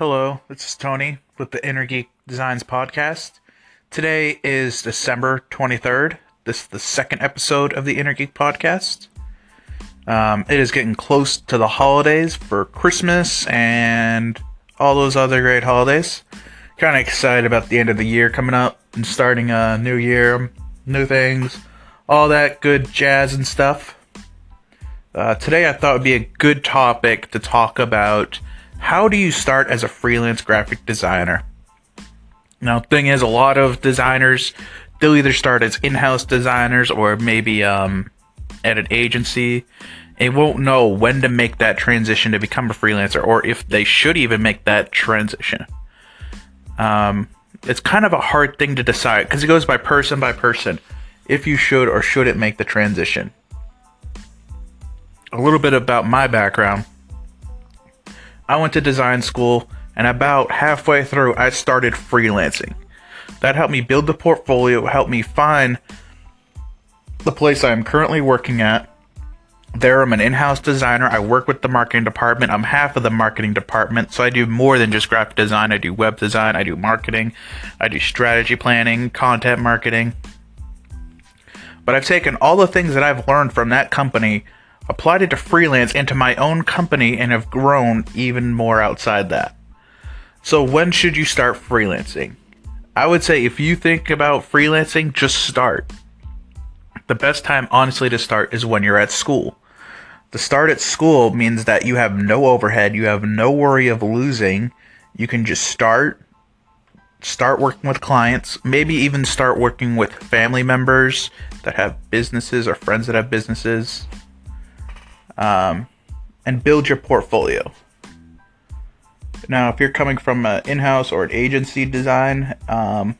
Hello, this is Tony with the Inner Geek Designs podcast. Today is December 23rd. This is the second episode of the Inner Geek podcast. Um, it is getting close to the holidays for Christmas and all those other great holidays. Kind of excited about the end of the year coming up and starting a new year, new things, all that good jazz and stuff. Uh, today, I thought would be a good topic to talk about how do you start as a freelance graphic designer? Now, thing is, a lot of designers they'll either start as in-house designers or maybe um, at an agency. They won't know when to make that transition to become a freelancer, or if they should even make that transition. Um, it's kind of a hard thing to decide because it goes by person by person if you should or shouldn't make the transition. A little bit about my background. I went to design school, and about halfway through, I started freelancing. That helped me build the portfolio, helped me find the place I am currently working at. There, I'm an in house designer. I work with the marketing department. I'm half of the marketing department, so I do more than just graphic design. I do web design, I do marketing, I do strategy planning, content marketing. But I've taken all the things that I've learned from that company applied it to freelance and to my own company and have grown even more outside that. So, when should you start freelancing? I would say if you think about freelancing, just start. The best time, honestly, to start is when you're at school. The start at school means that you have no overhead, you have no worry of losing. You can just start, start working with clients, maybe even start working with family members that have businesses or friends that have businesses um, and build your portfolio. Now, if you're coming from an in-house or an agency design, um,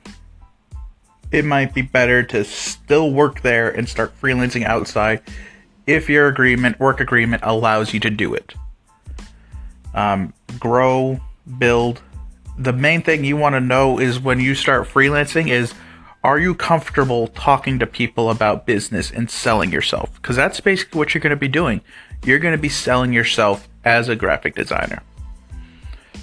it might be better to still work there and start freelancing outside if your agreement, work agreement, allows you to do it. Um, grow, build. The main thing you want to know is when you start freelancing is are you comfortable talking to people about business and selling yourself? Because that's basically what you're going to be doing. You're going to be selling yourself as a graphic designer.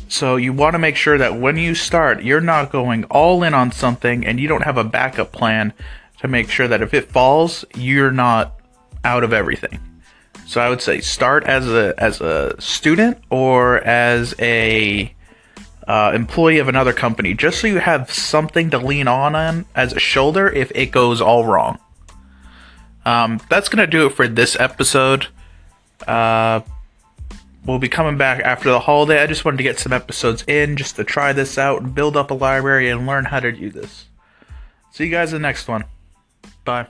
So you want to make sure that when you start, you're not going all in on something and you don't have a backup plan to make sure that if it falls, you're not out of everything. So I would say start as a as a student or as a uh, employee of another company, just so you have something to lean on as a shoulder if it goes all wrong. Um, that's gonna do it for this episode. Uh, we'll be coming back after the holiday. I just wanted to get some episodes in just to try this out and build up a library and learn how to do this. See you guys in the next one. Bye.